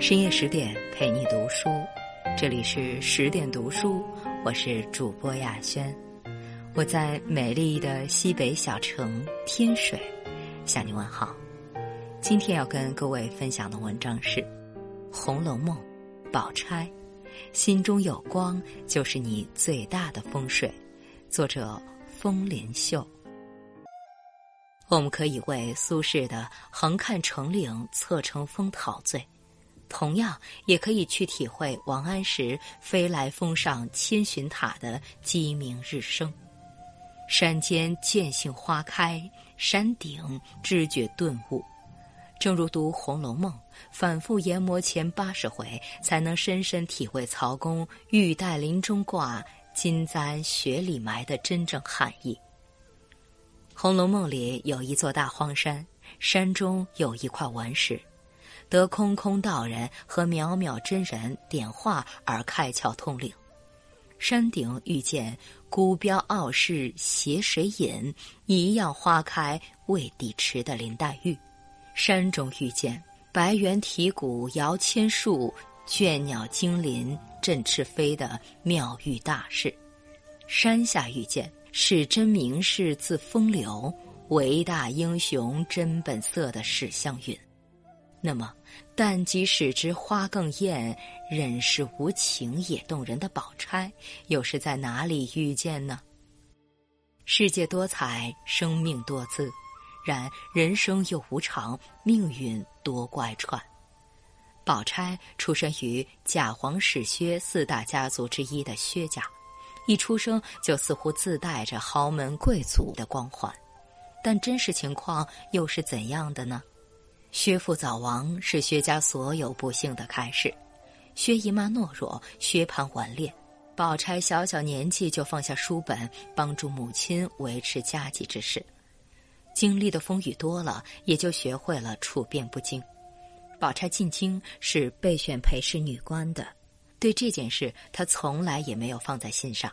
深夜十点陪你读书，这里是十点读书，我是主播亚轩，我在美丽的西北小城天水向你问好。今天要跟各位分享的文章是《红楼梦》，宝钗，心中有光就是你最大的风水。作者风莲秀。我们可以为苏轼的“横看成岭侧成峰”陶醉。同样，也可以去体会王安石“飞来峰上千寻塔”的鸡鸣日升。山间见杏花开，山顶知觉顿悟。正如读《红楼梦》，反复研磨前八十回，才能深深体会曹公“玉带林中挂，金簪雪里埋”的真正含义。《红楼梦》里有一座大荒山，山中有一块顽石。得空空道人和渺渺真人点化而开窍通灵，山顶遇见孤标傲世携水饮，一样花开未抵迟的林黛玉；山中遇见白猿啼鼓摇千树，倦鸟惊林振翅飞的妙玉大士；山下遇见是真名士自风流，伟大英雄真本色的史湘云。那么，但即使之花更艳，忍是无情也动人的宝钗，又是在哪里遇见呢？世界多彩，生命多姿，然人生又无常，命运多怪串。宝钗出身于贾皇史薛四大家族之一的薛家，一出生就似乎自带着豪门贵族的光环，但真实情况又是怎样的呢？薛父早亡是薛家所有不幸的开始。薛姨妈懦弱，薛蟠顽劣，宝钗小小年纪就放下书本，帮助母亲维持家计之事。经历的风雨多了，也就学会了处变不惊。宝钗进京是备选陪侍女官的，对这件事她从来也没有放在心上。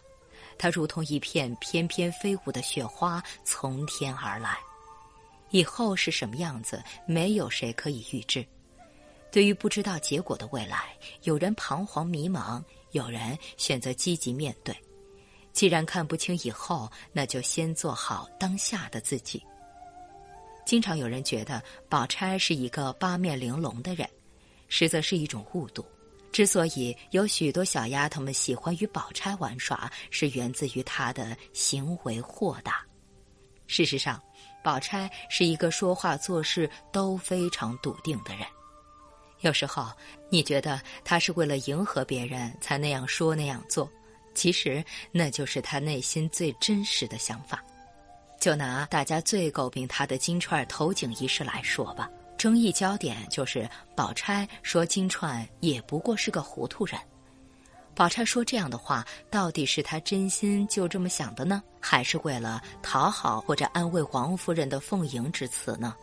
她如同一片翩翩飞舞的雪花，从天而来。以后是什么样子，没有谁可以预知。对于不知道结果的未来，有人彷徨迷茫，有人选择积极面对。既然看不清以后，那就先做好当下的自己。经常有人觉得宝钗是一个八面玲珑的人，实则是一种误读。之所以有许多小丫头们喜欢与宝钗玩耍，是源自于她的行为豁达。事实上。宝钗是一个说话做事都非常笃定的人，有时候你觉得她是为了迎合别人才那样说那样做，其实那就是她内心最真实的想法。就拿大家最诟病她的金钏投井一事来说吧，争议焦点就是宝钗说金钏也不过是个糊涂人。宝钗说这样的话，到底是她真心就这么想的呢，还是为了讨好或者安慰王夫人的奉迎之词呢？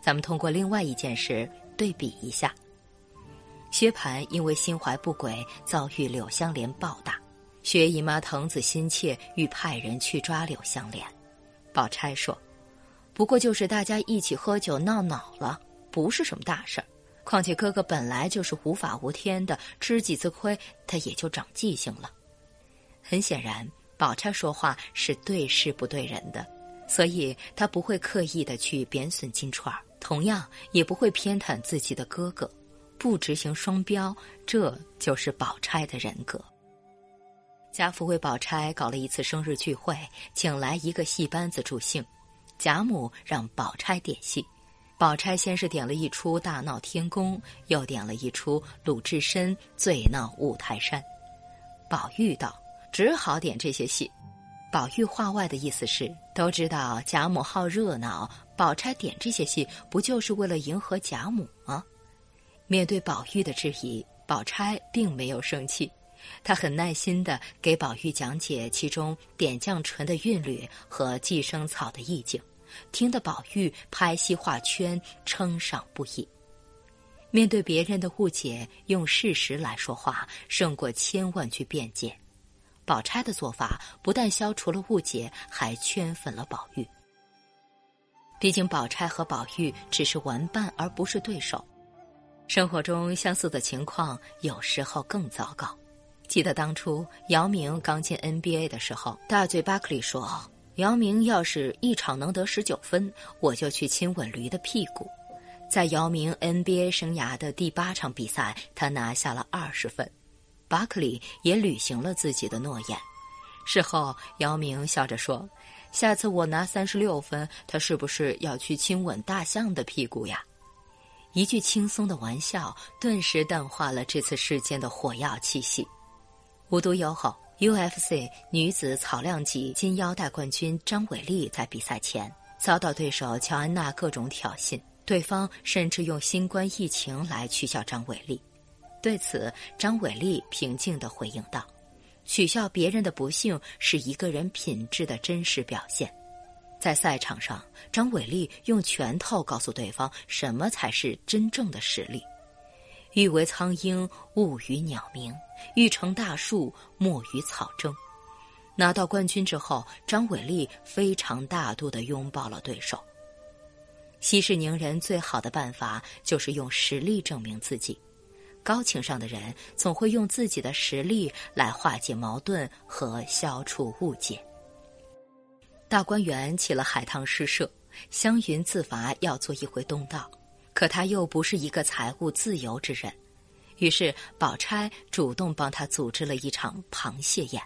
咱们通过另外一件事对比一下。薛蟠因为心怀不轨，遭遇柳湘莲暴打，薛姨妈疼子心切，欲派人去抓柳湘莲。宝钗说：“不过就是大家一起喝酒闹恼了，不是什么大事儿。”况且哥哥本来就是无法无天的，吃几次亏，他也就长记性了。很显然，宝钗说话是对事不对人的，所以她不会刻意的去贬损金钏儿，同样也不会偏袒自己的哥哥，不执行双标，这就是宝钗的人格。贾府为宝钗搞了一次生日聚会，请来一个戏班子助兴，贾母让宝钗点戏。宝钗先是点了一出《大闹天宫》，又点了一出鲁智深醉闹五台山。宝玉道：“只好点这些戏。”宝玉话外的意思是，都知道贾母好热闹，宝钗点这些戏不就是为了迎合贾母吗？面对宝玉的质疑，宝钗并没有生气，她很耐心的给宝玉讲解其中点绛唇的韵律和寄生草的意境。听得宝玉拍戏画圈，称赏不已。面对别人的误解，用事实来说话，胜过千万句辩解。宝钗的做法不但消除了误解，还圈粉了宝玉。毕竟宝钗和宝玉只是玩伴，而不是对手。生活中相似的情况有时候更糟糕。记得当初姚明刚进 NBA 的时候，大嘴巴克里说：“姚明要是一场能得十九分，我就去亲吻驴的屁股。”在姚明 NBA 生涯的第八场比赛，他拿下了二十分，巴克利也履行了自己的诺言。事后，姚明笑着说：“下次我拿三十六分，他是不是要去亲吻大象的屁股呀？”一句轻松的玩笑，顿时淡化了这次事件的火药气息。无独有偶，UFC 女子草量级金腰带冠军张伟丽在比赛前遭到对手乔安娜各种挑衅，对方甚至用新冠疫情来取笑张伟丽。对此，张伟丽平静地回应道。取笑别人的不幸是一个人品质的真实表现。在赛场上，张伟丽用拳头告诉对方什么才是真正的实力。欲为苍鹰，勿与鸟鸣；欲成大树，莫与草争。拿到冠军之后，张伟丽非常大度地拥抱了对手。息事宁人最好的办法就是用实力证明自己。高情商的人总会用自己的实力来化解矛盾和消除误解。大观园起了海棠诗社，湘云自罚要做一回东道，可他又不是一个财务自由之人，于是宝钗主动帮他组织了一场螃蟹宴。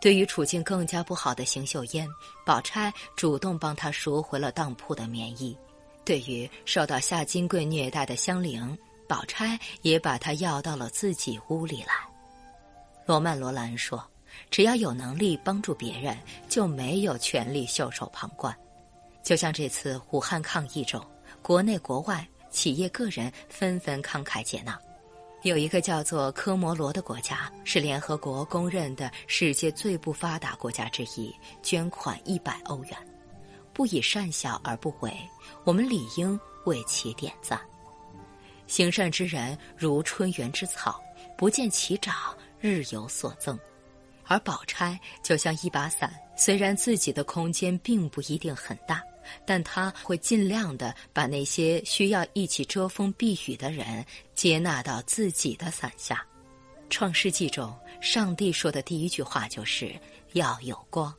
对于处境更加不好的邢岫烟，宝钗主动帮他赎回了当铺的棉衣；对于受到夏金贵虐待的香菱。宝钗也把他要到了自己屋里来。罗曼·罗兰说：“只要有能力帮助别人，就没有权利袖手旁观。”就像这次武汉抗疫中，国内国外企业个人纷纷慷慨解囊。有一个叫做科摩罗的国家，是联合国公认的世界最不发达国家之一，捐款一百欧元。不以善小而不为，我们理应为其点赞。行善之人如春园之草，不见其长，日有所增。而宝钗就像一把伞，虽然自己的空间并不一定很大，但他会尽量的把那些需要一起遮风避雨的人接纳到自己的伞下。创世纪中，上帝说的第一句话就是要有光。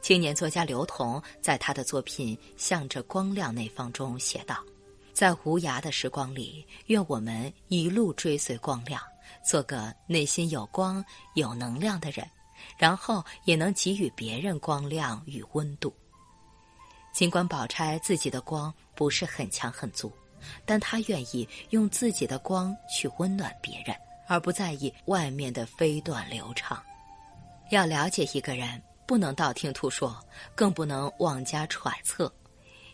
青年作家刘同在他的作品《向着光亮那方》中写道。在无涯的时光里，愿我们一路追随光亮，做个内心有光、有能量的人，然后也能给予别人光亮与温度。尽管宝钗自己的光不是很强很足，但她愿意用自己的光去温暖别人，而不在意外面的飞短流长。要了解一个人，不能道听途说，更不能妄加揣测。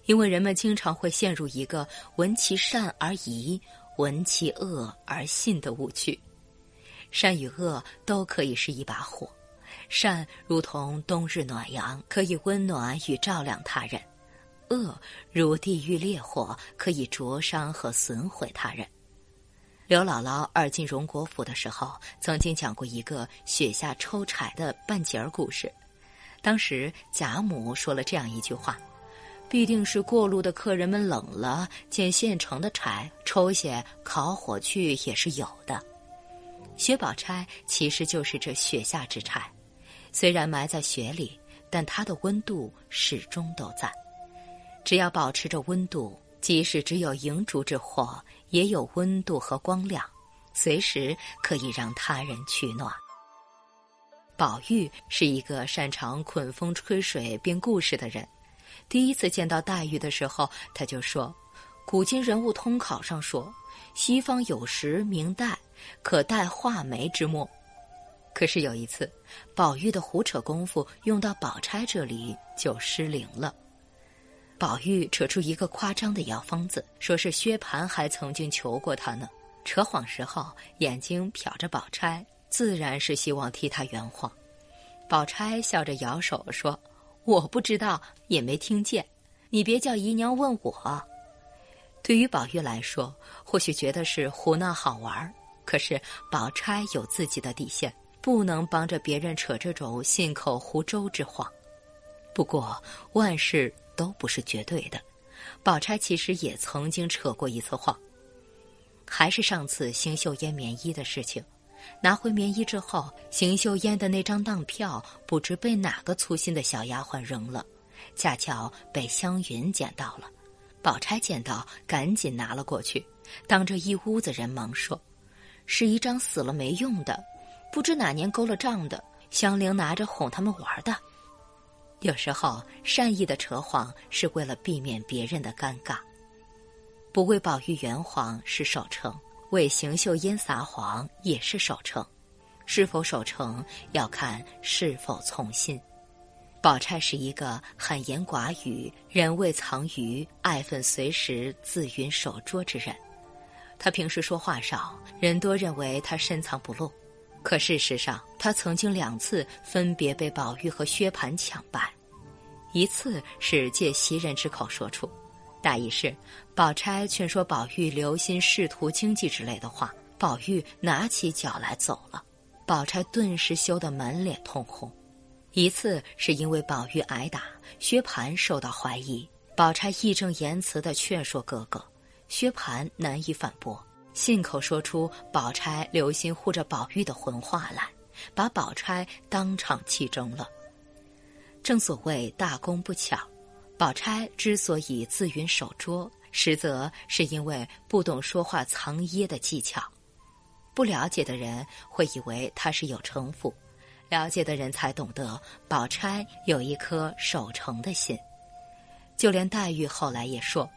因为人们经常会陷入一个闻其善而疑，闻其恶而信的误区。善与恶都可以是一把火，善如同冬日暖阳，可以温暖与照亮他人；恶如地狱烈火，可以灼伤和损毁他人。刘姥姥二进荣国府的时候，曾经讲过一个雪下抽柴的半截儿故事。当时贾母说了这样一句话。必定是过路的客人们冷了，见现成的柴，抽些烤火去也是有的。薛宝钗其实就是这雪下之柴，虽然埋在雪里，但它的温度始终都在。只要保持着温度，即使只有萤烛之火，也有温度和光亮，随时可以让他人取暖。宝玉是一个擅长捆风吹水编故事的人。第一次见到黛玉的时候，他就说：“古今人物通考上说，西方有时名黛，可代画眉之墨。可是有一次，宝玉的胡扯功夫用到宝钗这里就失灵了。宝玉扯出一个夸张的药方子，说是薛蟠还曾经求过他呢。扯谎时候，眼睛瞟着宝钗，自然是希望替他圆谎。宝钗笑着摇手说。”我不知道，也没听见。你别叫姨娘问我。对于宝玉来说，或许觉得是胡闹好玩可是宝钗有自己的底线，不能帮着别人扯这种信口胡诌之谎。不过万事都不是绝对的，宝钗其实也曾经扯过一次谎。还是上次邢岫烟棉衣的事情。拿回棉衣之后，邢岫烟的那张当票不知被哪个粗心的小丫鬟扔了，恰巧被湘云捡到了。宝钗见到，赶紧拿了过去，当着一屋子人忙说：“是一张死了没用的，不知哪年勾了账的。香菱拿着哄他们玩的。有时候善意的扯谎是为了避免别人的尴尬。不为宝玉圆谎是守诚。”为邢岫烟撒谎也是守诚，是否守诚要看是否从心。宝钗是一个罕言寡语、人未藏于爱愤随时自云守拙之人。她平时说话少，人多认为她深藏不露。可事实上，他曾经两次分别被宝玉和薛蟠抢败，一次是借袭人之口说出。大意是，宝钗劝说宝玉留心仕途经济之类的话，宝玉拿起脚来走了，宝钗顿时羞得满脸通红。一次是因为宝玉挨打，薛蟠受到怀疑，宝钗义正言辞地劝说哥哥，薛蟠难以反驳，信口说出宝钗留心护着宝玉的混话来，把宝钗当场气中了。正所谓大功不巧。宝钗之所以自云守拙，实则是因为不懂说话藏掖的技巧。不了解的人会以为她是有城府，了解的人才懂得宝钗有一颗守诚的心。就连黛玉后来也说：“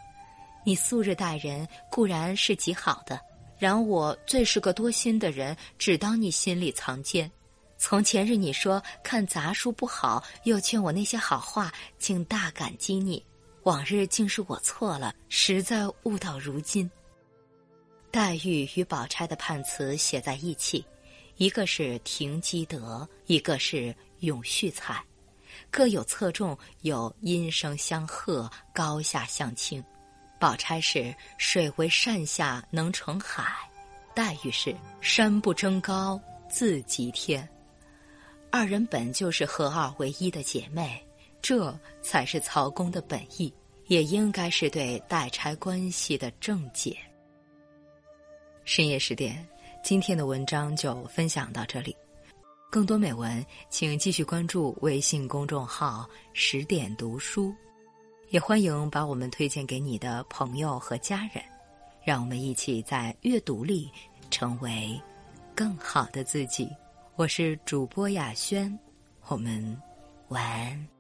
你素日待人固然是极好的，然我最是个多心的人，只当你心里藏奸。”从前日你说看杂书不好，又劝我那些好话，竟大感激你。往日竟是我错了，实在悟到如今。黛玉与宝钗的判词写在一起，一个是停机德，一个是永续才，各有侧重，有音声相和，高下相倾。宝钗是水为善下能成海，黛玉是山不争高自极天。二人本就是合二为一的姐妹，这才是曹公的本意，也应该是对代差关系的正解。深夜十点，今天的文章就分享到这里。更多美文，请继续关注微信公众号“十点读书”，也欢迎把我们推荐给你的朋友和家人，让我们一起在阅读里成为更好的自己。我是主播雅轩，我们晚安。